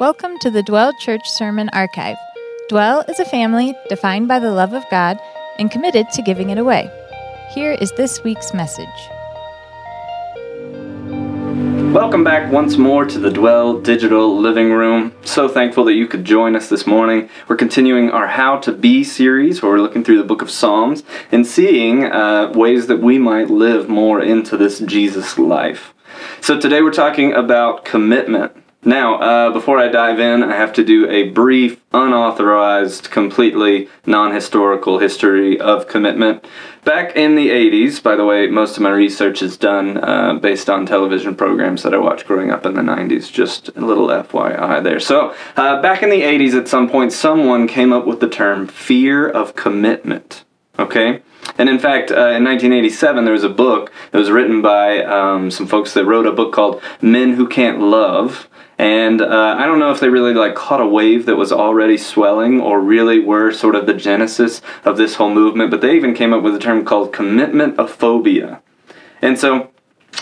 Welcome to the Dwell Church Sermon Archive. Dwell is a family defined by the love of God and committed to giving it away. Here is this week's message. Welcome back once more to the Dwell Digital Living Room. So thankful that you could join us this morning. We're continuing our How to Be series where we're looking through the book of Psalms and seeing uh, ways that we might live more into this Jesus life. So today we're talking about commitment. Now, uh, before I dive in, I have to do a brief, unauthorized, completely non historical history of commitment. Back in the 80s, by the way, most of my research is done uh, based on television programs that I watched growing up in the 90s. Just a little FYI there. So, uh, back in the 80s, at some point, someone came up with the term fear of commitment. Okay? And in fact, uh, in 1987, there was a book that was written by um, some folks that wrote a book called Men Who Can't Love and uh, I don't know if they really like caught a wave that was already swelling or really were sort of the genesis of this whole movement, but they even came up with a term called commitment phobia, And so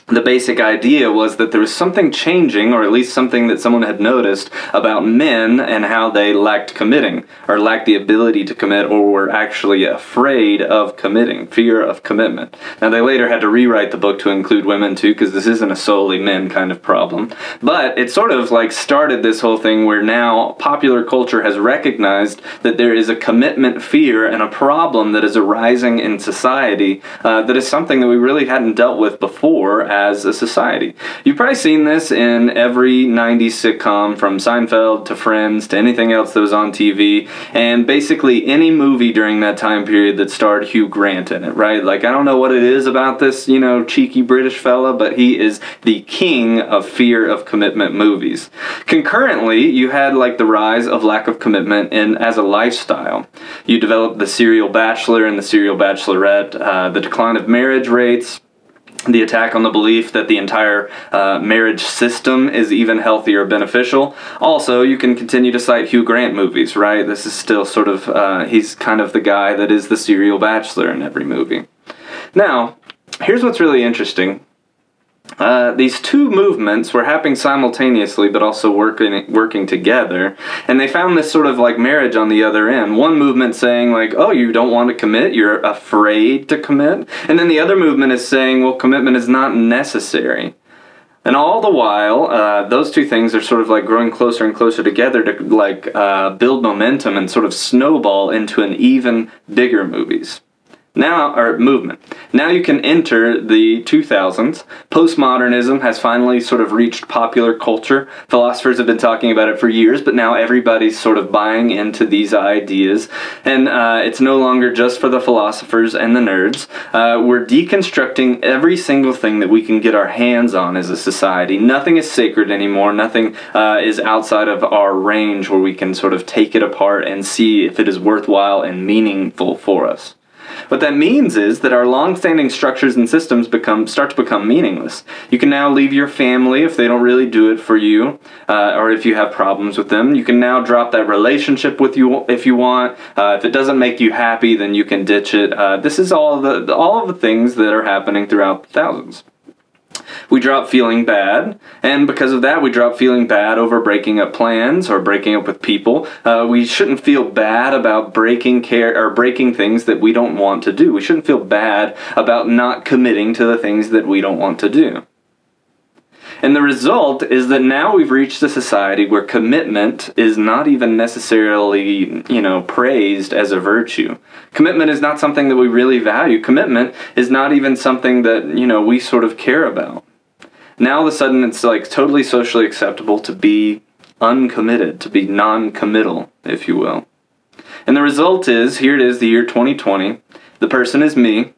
the basic idea was that there was something changing, or at least something that someone had noticed about men and how they lacked committing, or lacked the ability to commit, or were actually afraid of committing, fear of commitment. Now, they later had to rewrite the book to include women too, because this isn't a solely men kind of problem. But it sort of like started this whole thing where now popular culture has recognized that there is a commitment fear and a problem that is arising in society uh, that is something that we really hadn't dealt with before as a society. You've probably seen this in every 90s sitcom from Seinfeld to Friends to anything else that was on TV, and basically any movie during that time period that starred Hugh Grant in it, right? Like, I don't know what it is about this, you know, cheeky British fella, but he is the king of fear of commitment movies. Concurrently, you had like the rise of lack of commitment in as a lifestyle. You developed the serial bachelor and the serial bachelorette, uh, the decline of marriage rates, the attack on the belief that the entire uh, marriage system is even healthy or beneficial. Also, you can continue to cite Hugh Grant movies, right? This is still sort of, uh, he's kind of the guy that is the serial bachelor in every movie. Now, here's what's really interesting uh, these two movements were happening simultaneously but also working working together. And they found this sort of like marriage on the other end. One movement saying like oh you don't want to commit you're afraid to commit. And then the other movement is saying well commitment is not necessary. And all the while, uh, those two things are sort of like growing closer and closer together to like uh, build momentum and sort of snowball into an even bigger movies. Now, or movement. Now you can enter the 2000s. Postmodernism has finally sort of reached popular culture. Philosophers have been talking about it for years, but now everybody's sort of buying into these ideas. And uh, it's no longer just for the philosophers and the nerds. Uh, we're deconstructing every single thing that we can get our hands on as a society. Nothing is sacred anymore. Nothing uh, is outside of our range where we can sort of take it apart and see if it is worthwhile and meaningful for us. What that means is that our long-standing structures and systems become start to become meaningless. You can now leave your family if they don't really do it for you, uh, or if you have problems with them. You can now drop that relationship with you if you want. Uh, if it doesn't make you happy, then you can ditch it. Uh, this is all the all of the things that are happening throughout the thousands we drop feeling bad, and because of that, we drop feeling bad over breaking up plans or breaking up with people. Uh, we shouldn't feel bad about breaking care or breaking things that we don't want to do. We shouldn't feel bad about not committing to the things that we don't want to do. And the result is that now we've reached a society where commitment is not even necessarily, you know, praised as a virtue. Commitment is not something that we really value. Commitment is not even something that, you know, we sort of care about. Now all of a sudden it's like totally socially acceptable to be uncommitted, to be non committal, if you will. And the result is here it is, the year 2020. The person is me,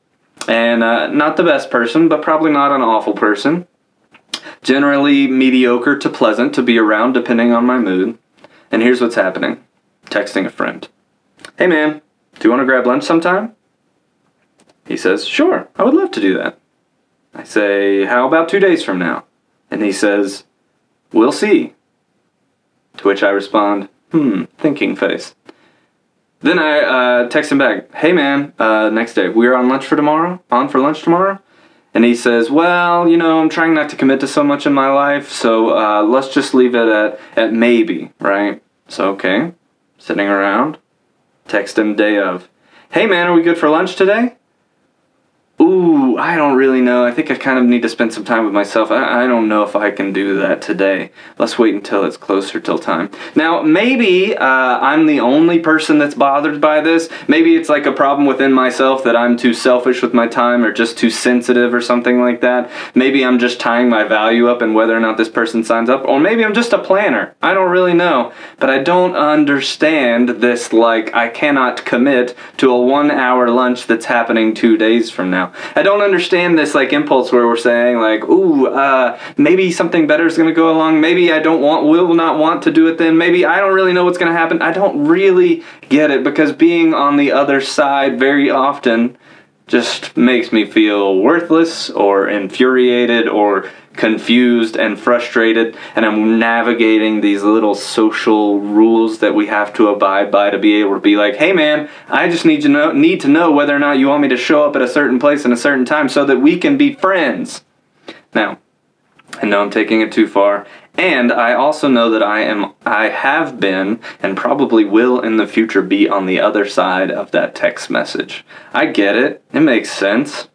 and uh, not the best person, but probably not an awful person generally mediocre to pleasant to be around depending on my mood. And here's what's happening texting a friend. Hey man, do you want to grab lunch sometime? He says, Sure, I would love to do that. I say, How about two days from now? And he says, We'll see. To which I respond, Hmm, thinking face. Then I uh, text him back, Hey man, uh, next day, we're on lunch for tomorrow? On for lunch tomorrow? And he says, "Well, you know, I'm trying not to commit to so much in my life, so uh, let's just leave it at at maybe, right?" So okay, sitting around, text him day of, "Hey man, are we good for lunch today?" Ooh, I don't really know. I think I kind of need to spend some time with myself. I, I don't know if I can do that today. Let's wait until it's closer till time. Now, maybe uh, I'm the only person that's bothered by this. Maybe it's like a problem within myself that I'm too selfish with my time or just too sensitive or something like that. Maybe I'm just tying my value up in whether or not this person signs up. Or maybe I'm just a planner. I don't really know. But I don't understand this like I cannot commit to a one hour lunch that's happening two days from now I don't understand this like impulse where we're saying like, ooh, uh, maybe something better is going to go along. Maybe I don't want, will not want to do it then. Maybe I don't really know what's going to happen. I don't really get it because being on the other side very often just makes me feel worthless or infuriated or confused and frustrated and I'm navigating these little social rules that we have to abide by to be able to be like, "Hey man, I just need to know need to know whether or not you want me to show up at a certain place in a certain time so that we can be friends." Now, I know I'm taking it too far, and I also know that I am I have been and probably will in the future be on the other side of that text message. I get it. It makes sense.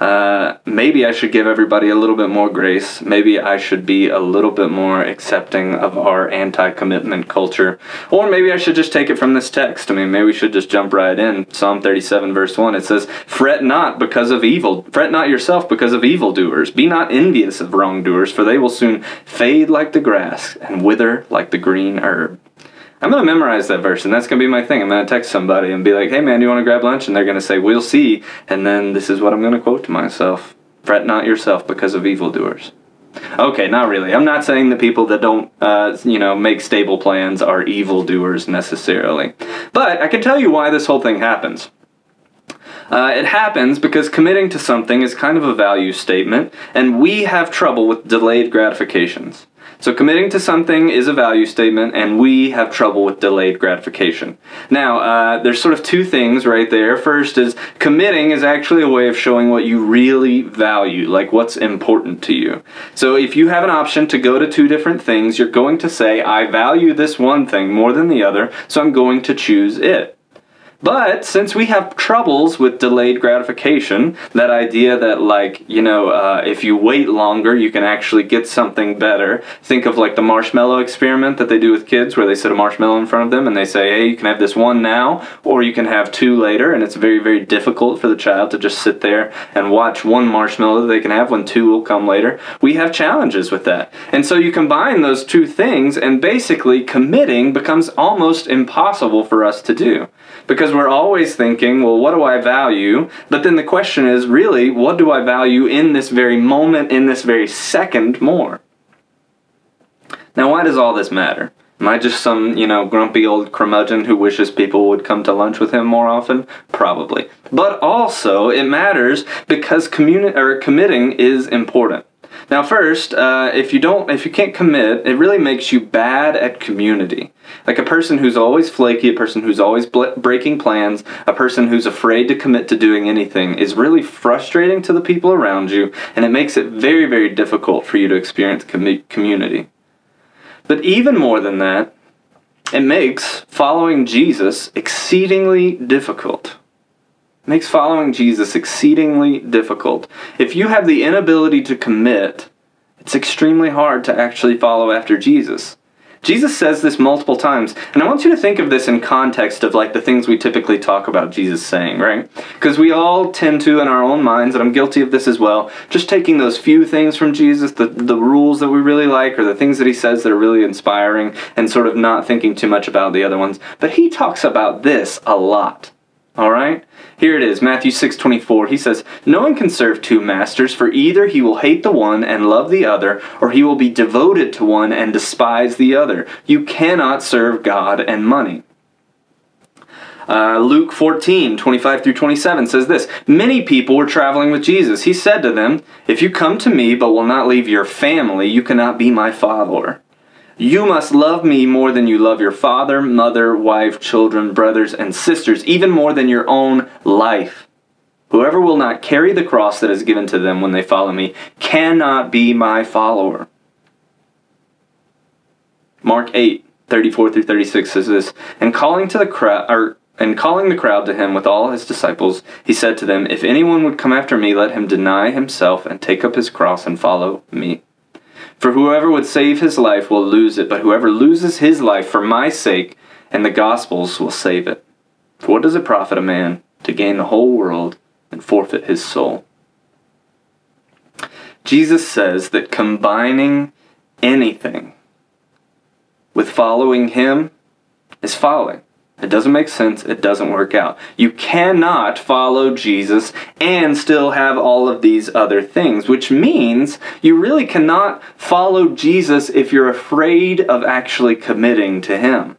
Uh, maybe I should give everybody a little bit more grace. Maybe I should be a little bit more accepting of our anti commitment culture. Or maybe I should just take it from this text. I mean, maybe we should just jump right in. Psalm 37, verse 1, it says, Fret not because of evil. Fret not yourself because of evildoers. Be not envious of wrongdoers, for they will soon fade like the grass and wither like the green herb. I'm to memorize that verse, and that's to be my thing. I'm to text somebody and be like, hey man, do you want to grab lunch? And they're to say, we'll see. And then this is what I'm to quote to myself Fret not yourself because of evildoers. Okay, not really. I'm not saying the people that don't, uh, you know, make stable plans are evildoers necessarily. But I can tell you why this whole thing happens. Uh, it happens because committing to something is kind of a value statement, and we have trouble with delayed gratifications. So committing to something is a value statement, and we have trouble with delayed gratification. Now, uh, there's sort of two things right there. First is committing is actually a way of showing what you really value, like what's important to you. So if you have an option to go to two different things, you're going to say, I value this one thing more than the other, so I'm going to choose it. But since we have troubles with delayed gratification, that idea that, like, you know, uh, if you wait longer, you can actually get something better. Think of like the marshmallow experiment that they do with kids, where they set a marshmallow in front of them and they say, hey, you can have this one now, or you can have two later. And it's very, very difficult for the child to just sit there and watch one marshmallow that they can have when two will come later. We have challenges with that. And so you combine those two things, and basically committing becomes almost impossible for us to do because we're always thinking, well, what do I value? But then the question is, really, what do I value in this very moment, in this very second more? Now, why does all this matter? Am I just some, you know, grumpy old curmudgeon who wishes people would come to lunch with him more often? Probably. But also, it matters because communi- or committing is important. Now, first, uh, if you don't, if you can't commit, it really makes you bad at community. Like a person who's always flaky, a person who's always bl- breaking plans, a person who's afraid to commit to doing anything is really frustrating to the people around you, and it makes it very, very difficult for you to experience com- community. But even more than that, it makes following Jesus exceedingly difficult makes following Jesus exceedingly difficult. If you have the inability to commit, it's extremely hard to actually follow after Jesus. Jesus says this multiple times, and I want you to think of this in context of like the things we typically talk about Jesus saying, right? Because we all tend to, in our own minds, and I'm guilty of this as well, just taking those few things from Jesus, the, the rules that we really like, or the things that he says that are really inspiring, and sort of not thinking too much about the other ones. But he talks about this a lot. All right? Here it is, Matthew 6:24. He says, "No one can serve two masters, for either he will hate the one and love the other, or he will be devoted to one and despise the other. You cannot serve God and money." Uh, Luke 14, 25 through 27 says this Many people were traveling with Jesus. He said to them, If you come to me but will not leave your family, you cannot be my follower. You must love me more than you love your father, mother, wife, children, brothers, and sisters, even more than your own life. Whoever will not carry the cross that is given to them when they follow me cannot be my follower. Mark 8, 34 through 36 says this, and calling to the crowd, or and calling the crowd to him with all his disciples, he said to them, If anyone would come after me, let him deny himself and take up his cross and follow me. For whoever would save his life will lose it, but whoever loses his life for my sake and the gospel's will save it. For what does it profit a man to gain the whole world and forfeit his soul? Jesus says that combining anything with following him is folly. It doesn't make sense. It doesn't work out. You cannot follow Jesus and still have all of these other things, which means you really cannot follow Jesus if you're afraid of actually committing to Him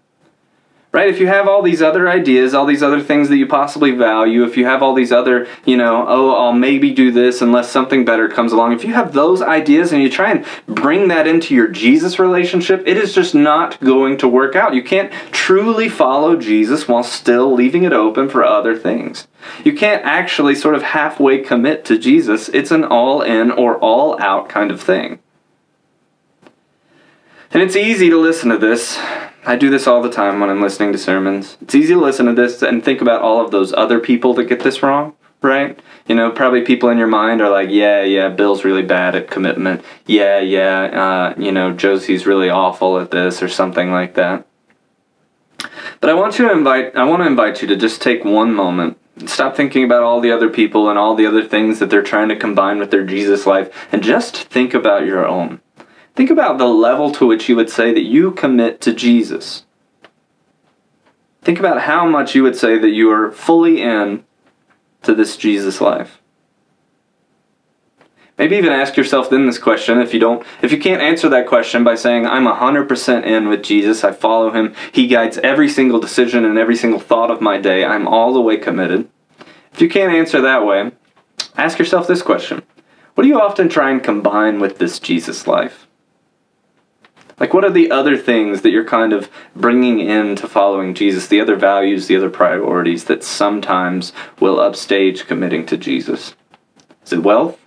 right? If you have all these other ideas, all these other things that you possibly value, if you have all these other, you know, oh, I'll maybe do this unless something better comes along, if you have those ideas and you try and bring that into your Jesus relationship, it is just not going to work out. You can't truly follow Jesus while still leaving it open for other things. You can't actually sort of halfway commit to Jesus. It's an all in or all out kind of thing. And it's easy to listen to this I do this all the time when I'm listening to sermons. It's easy to listen to this and think about all of those other people that get this wrong, right? You know, probably people in your mind are like, yeah, yeah, Bill's really bad at commitment. Yeah, yeah, uh, you know, Josie's really awful at this or something like that. But I want you to invite I want to invite you to just take one moment Stop thinking about all the other people and all the other things that they're trying to combine with their Jesus life and just think about your own. Think about the level to which you would say that you commit to Jesus. Think about how much you would say that you are fully in to this Jesus life. Maybe even ask yourself then this question if you don't if you can't answer that question by saying I'm 100% in with Jesus, I follow him, he guides every single decision and every single thought of my day, I'm all the way committed. If you can't answer that way, ask yourself this question. What do you often try and combine with this Jesus life? Like, what are the other things that you're kind of bringing into following Jesus, the other values, the other priorities that sometimes will upstage committing to Jesus? Is it wealth?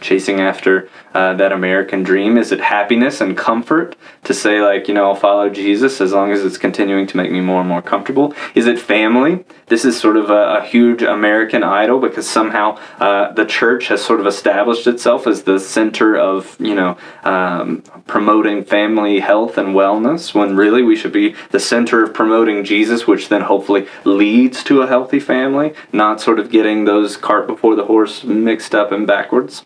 Chasing after uh, that American dream? Is it happiness and comfort to say, like, you know, I'll follow Jesus as long as it's continuing to make me more and more comfortable? Is it family? This is sort of a, a huge American idol because somehow uh, the church has sort of established itself as the center of, you know, um, promoting family health and wellness when really we should be the center of promoting Jesus, which then hopefully leads to a healthy family, not sort of getting those cart before the horse mixed up and backwards.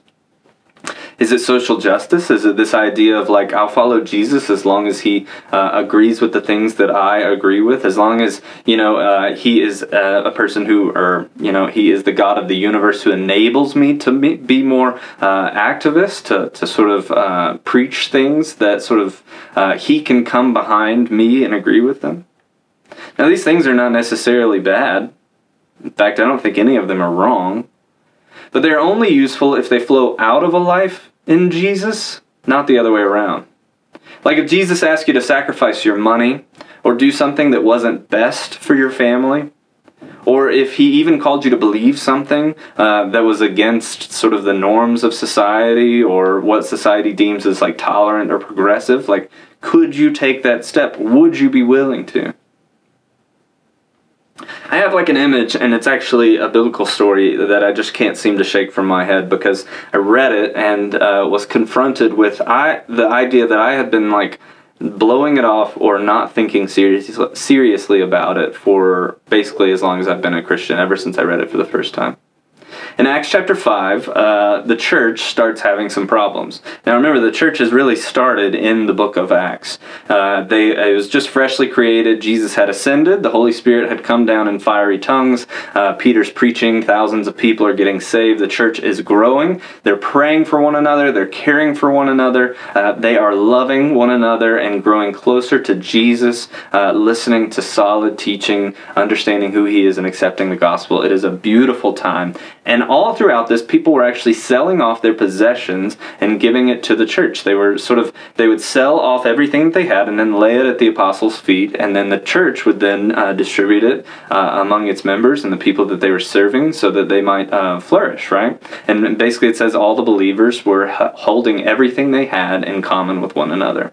Is it social justice? Is it this idea of like, I'll follow Jesus as long as he uh, agrees with the things that I agree with, as long as, you know, uh, he is uh, a person who, or, you know, he is the God of the universe who enables me to be more uh, activist, to, to sort of uh, preach things that sort of uh, he can come behind me and agree with them? Now, these things are not necessarily bad. In fact, I don't think any of them are wrong but they're only useful if they flow out of a life in Jesus, not the other way around. Like if Jesus asked you to sacrifice your money or do something that wasn't best for your family, or if he even called you to believe something uh, that was against sort of the norms of society or what society deems as like tolerant or progressive, like could you take that step? Would you be willing to? I have like an image, and it's actually a biblical story that I just can't seem to shake from my head because I read it and uh, was confronted with I the idea that I had been like blowing it off or not thinking serious, seriously about it for basically as long as I've been a Christian, ever since I read it for the first time. In Acts chapter 5, uh, the church starts having some problems. Now remember, the church has really started in the book of Acts. Uh, they, it was just freshly created. Jesus had ascended. The Holy Spirit had come down in fiery tongues. Uh, Peter's preaching. Thousands of people are getting saved. The church is growing. They're praying for one another. They're caring for one another. Uh, they are loving one another and growing closer to Jesus, uh, listening to solid teaching, understanding who he is, and accepting the gospel. It is a beautiful time. And all throughout this, people were actually selling off their possessions and giving it to the church. They were sort of, they would sell off everything that they had and then lay it at the apostles' feet, and then the church would then uh, distribute it uh, among its members and the people that they were serving so that they might uh, flourish, right? And basically, it says all the believers were holding everything they had in common with one another.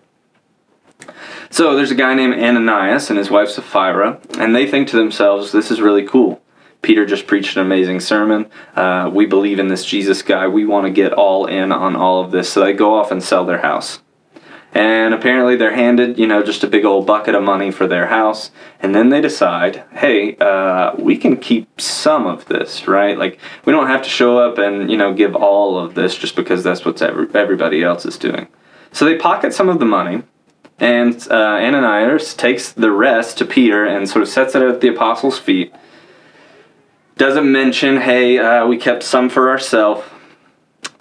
So there's a guy named Ananias and his wife Sapphira, and they think to themselves, this is really cool. Peter just preached an amazing sermon. Uh, we believe in this Jesus guy. We want to get all in on all of this. So they go off and sell their house. And apparently they're handed, you know, just a big old bucket of money for their house. And then they decide, hey, uh, we can keep some of this, right? Like, we don't have to show up and, you know, give all of this just because that's what every, everybody else is doing. So they pocket some of the money and uh, Ananias takes the rest to Peter and sort of sets it at the apostles' feet. Doesn't mention, hey, uh, we kept some for ourselves.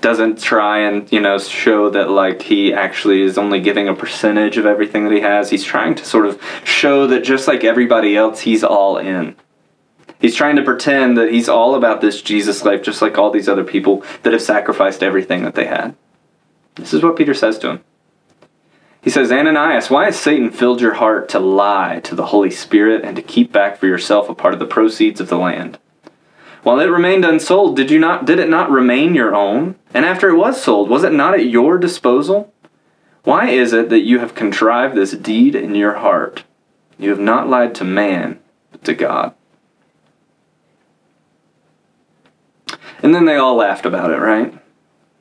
Doesn't try and, you know, show that, like, he actually is only giving a percentage of everything that he has. He's trying to sort of show that just like everybody else, he's all in. He's trying to pretend that he's all about this Jesus life, just like all these other people that have sacrificed everything that they had. This is what Peter says to him. He says, Ananias, why has Satan filled your heart to lie to the Holy Spirit and to keep back for yourself a part of the proceeds of the land? While it remained unsold, did you not did it not remain your own? And after it was sold, was it not at your disposal? Why is it that you have contrived this deed in your heart? You have not lied to man, but to God. And then they all laughed about it, right?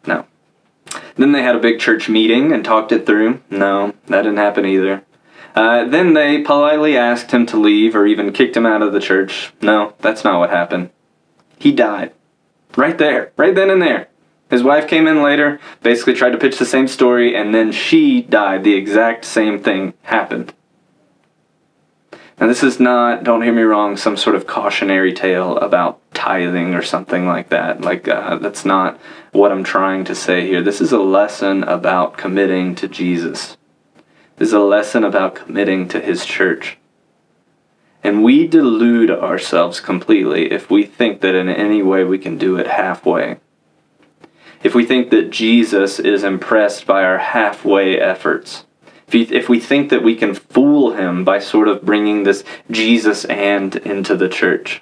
No. Then they had a big church meeting and talked it through. No, that didn't happen either. Uh, then they politely asked him to leave or even kicked him out of the church. No, that's not what happened. He died. Right there, right then and there. His wife came in later, basically tried to pitch the same story, and then she died. The exact same thing happened. Now, this is not, don't hear me wrong, some sort of cautionary tale about tithing or something like that. Like, uh, that's not what I'm trying to say here. This is a lesson about committing to Jesus. This is a lesson about committing to His church. And we delude ourselves completely if we think that in any way we can do it halfway. If we think that Jesus is impressed by our halfway efforts if, we think that we can fool him by sort of bringing this Jesus and into the church.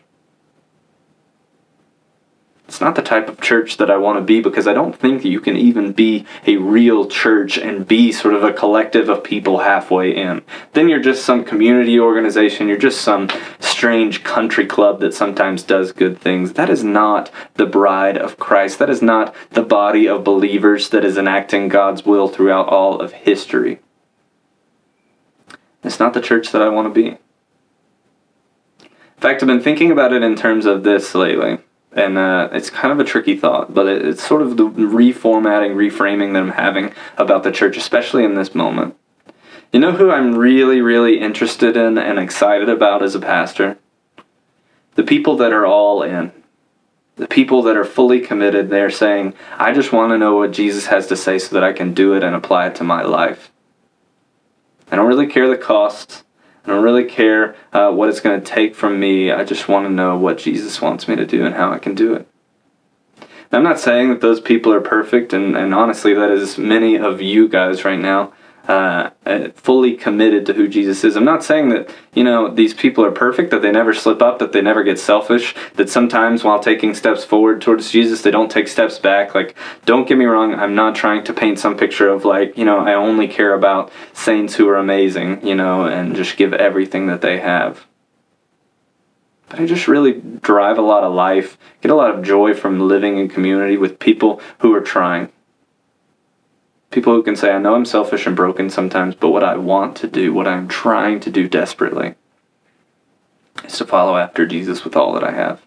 It's not the type of church that I want to be because I don't think you can even be a real church and be sort of a collective of people halfway in. Then you're just some community organization, you're just some strange country club that sometimes does good things. That is not the bride of Christ. That is not the body of believers that is enacting God's will throughout all of history. It's not the church that I want to be. In fact, I've been thinking about it in terms of this lately, and uh, it's kind of a tricky thought, but it, it's sort of the reformatting, reframing that I'm having about the church, especially in this moment. You know who I'm really, really interested in and excited about as a pastor? The people that are all in. The people that are fully committed, they're saying, I just want to know what Jesus has to say so that I can do it and apply it to my life. I don't really care the cost. I don't really care uh, what it's going to take from me. I just want to know what Jesus wants me to do and how I can do it. Now, I'm not saying that those people are perfect, and, and honestly, that is many of you guys right now uh, uh, fully committed to who Jesus is. I'm not saying that, you know, these people are perfect, that they never slip up, that they never get selfish, that sometimes while taking steps forward towards Jesus, they don't take steps back. Like, don't get me wrong, I'm not trying to paint some picture of, like, you know, I only care about saints who are amazing, you know, and just give everything that they have. But I just really drive a lot of life, get a lot of joy from living in community with people who are trying People who can say, I know I'm selfish and broken sometimes, but what I want to do, what I'm trying to do desperately, is to follow after Jesus with all that I have.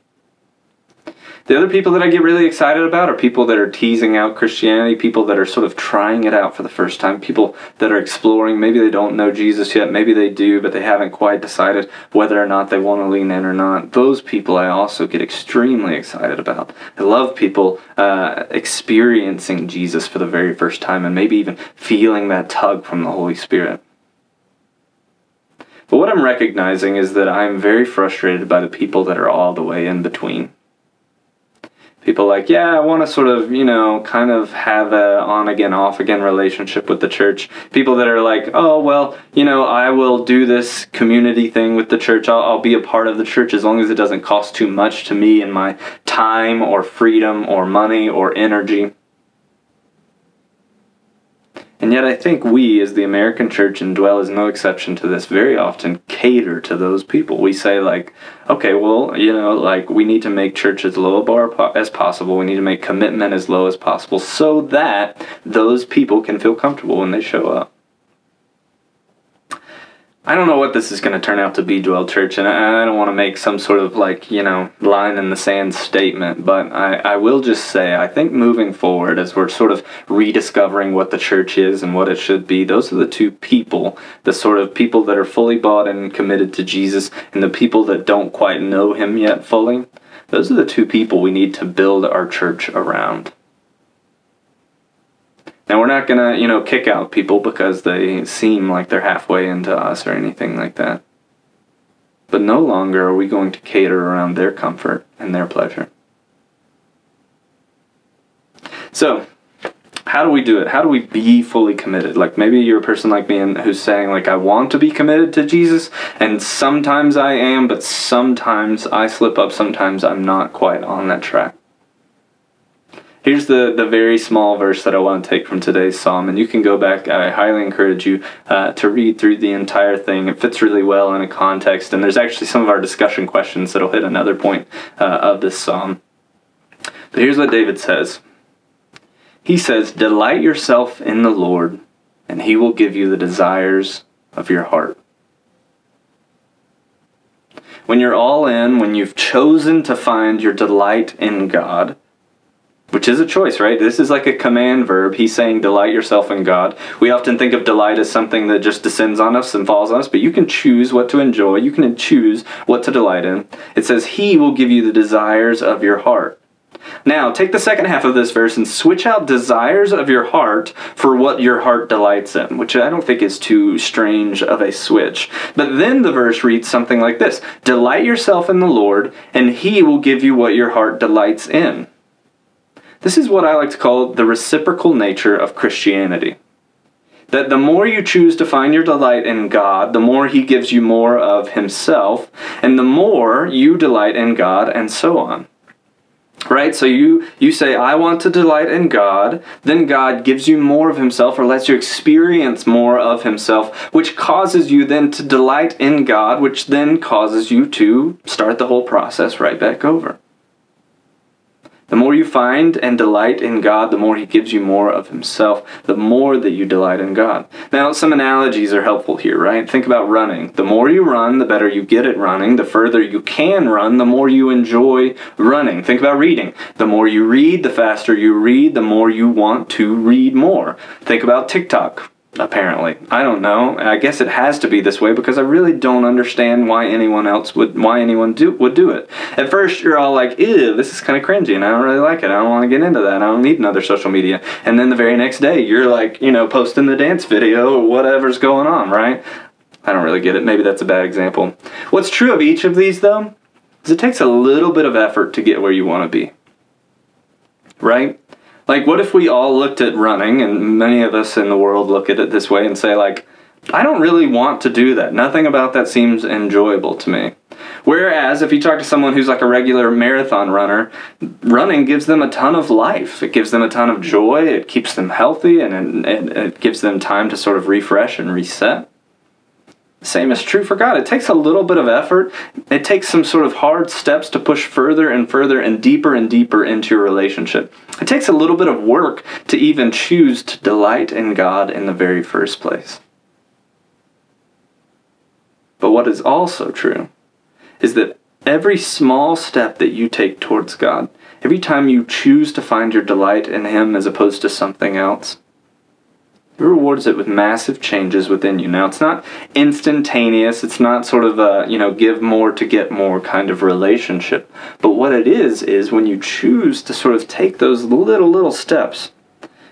The other people that I get really excited about are people that are teasing out Christianity, people that are sort of trying it out for the first time, people that are exploring. Maybe they don't know Jesus yet, maybe they do, but they haven't quite decided whether or not they want to lean in or not. Those people I also get extremely excited about. I love people uh, experiencing Jesus for the very first time and maybe even feeling that tug from the Holy Spirit. But what I'm recognizing is that I'm very frustrated by the people that are all the way in between People like, yeah, I want to sort of, you know, kind of have a on again, off again relationship with the church. People that are like, oh, well, you know, I will do this community thing with the church. I'll, I'll be a part of the church as long as it doesn't cost too much to me and my time or freedom or money or energy. And yet, I think we, as the American church, and Dwell is no exception to this, very often cater to those people. We say, like, okay, well, you know, like, we need to make church as low a bar as possible. We need to make commitment as low as possible so that those people can feel comfortable when they show up. I don't know what this is going to turn out to be, Dwell Church, and I, I don't want to make some sort of like, you know, line in the sand statement, but I, I will just say I think moving forward, as we're sort of rediscovering what the church is and what it should be, those are the two people the sort of people that are fully bought and committed to Jesus, and the people that don't quite know Him yet fully. Those are the two people we need to build our church around. Now we're not gonna, you know, kick out people because they seem like they're halfway into us or anything like that. But no longer are we going to cater around their comfort and their pleasure. So, how do we do it? How do we be fully committed? Like maybe you're a person like me and who's saying like I want to be committed to Jesus and sometimes I am, but sometimes I slip up, sometimes I'm not quite on that track. Here's the, the very small verse that I want to take from today's psalm, and you can go back. I highly encourage you uh, to read through the entire thing. It fits really well in a context, and there's actually some of our discussion questions that'll hit another point uh, of this psalm. But here's what David says He says, Delight yourself in the Lord, and he will give you the desires of your heart. When you're all in, when you've chosen to find your delight in God, which is a choice, right? This is like a command verb. He's saying, delight yourself in God. We often think of delight as something that just descends on us and falls on us, but you can choose what to enjoy. You can choose what to delight in. It says, He will give you the desires of your heart. Now, take the second half of this verse and switch out desires of your heart for what your heart delights in, which I don't think is too strange of a switch. But then the verse reads something like this Delight yourself in the Lord, and He will give you what your heart delights in. This is what I like to call the reciprocal nature of Christianity. That the more you choose to find your delight in God, the more He gives you more of Himself, and the more you delight in God, and so on. Right? So you, you say, I want to delight in God, then God gives you more of Himself or lets you experience more of Himself, which causes you then to delight in God, which then causes you to start the whole process right back over. The more you find and delight in God, the more He gives you more of Himself, the more that you delight in God. Now, some analogies are helpful here, right? Think about running. The more you run, the better you get at running. The further you can run, the more you enjoy running. Think about reading. The more you read, the faster you read, the more you want to read more. Think about TikTok apparently. I don't know. I guess it has to be this way because i really don't understand why anyone else would why anyone do would do it. At first you're all like ew this is kind of cringy and i don't really like it. I don't want to get into that. I don't need another social media. And then the very next day you're like you know posting the dance video or whatever's going on right? I don't really get it. Maybe that's a bad example. What's true of each of these though is it takes a little bit of effort to get where you want to be. Right like, what if we all looked at running, and many of us in the world look at it this way and say, like, I don't really want to do that. Nothing about that seems enjoyable to me. Whereas if you talk to someone who's like a regular marathon runner, running gives them a ton of life. It gives them a ton of joy. It keeps them healthy and it, it gives them time to sort of refresh and reset. Same is true for God. It takes a little bit of effort. It takes some sort of hard steps to push further and further and deeper and deeper into your relationship. It takes a little bit of work to even choose to delight in God in the very first place. But what is also true is that every small step that you take towards God, every time you choose to find your delight in Him as opposed to something else, it rewards it with massive changes within you. Now, it's not instantaneous. It's not sort of a, you know, give more to get more kind of relationship. But what it is, is when you choose to sort of take those little, little steps,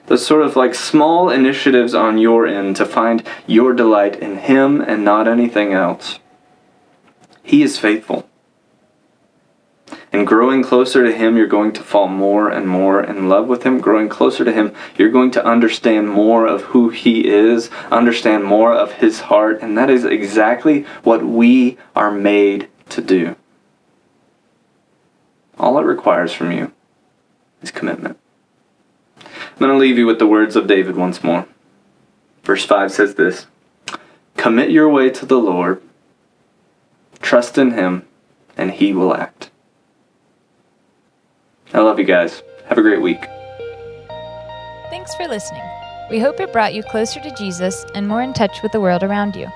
those sort of like small initiatives on your end to find your delight in Him and not anything else. He is faithful. And growing closer to Him, you're going to fall more and more in love with Him. Growing closer to Him, you're going to understand more of who He is, understand more of His heart, and that is exactly what we are made to do. All it requires from you is commitment. I'm going to leave you with the words of David once more. Verse 5 says this Commit your way to the Lord, trust in Him, and He will act. Love you guys. Have a great week. Thanks for listening. We hope it brought you closer to Jesus and more in touch with the world around you.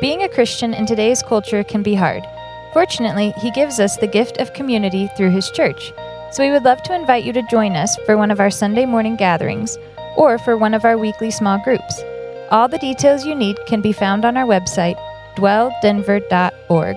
Being a Christian in today's culture can be hard. Fortunately, He gives us the gift of community through His church. So we would love to invite you to join us for one of our Sunday morning gatherings or for one of our weekly small groups. All the details you need can be found on our website, dwelldenver.org.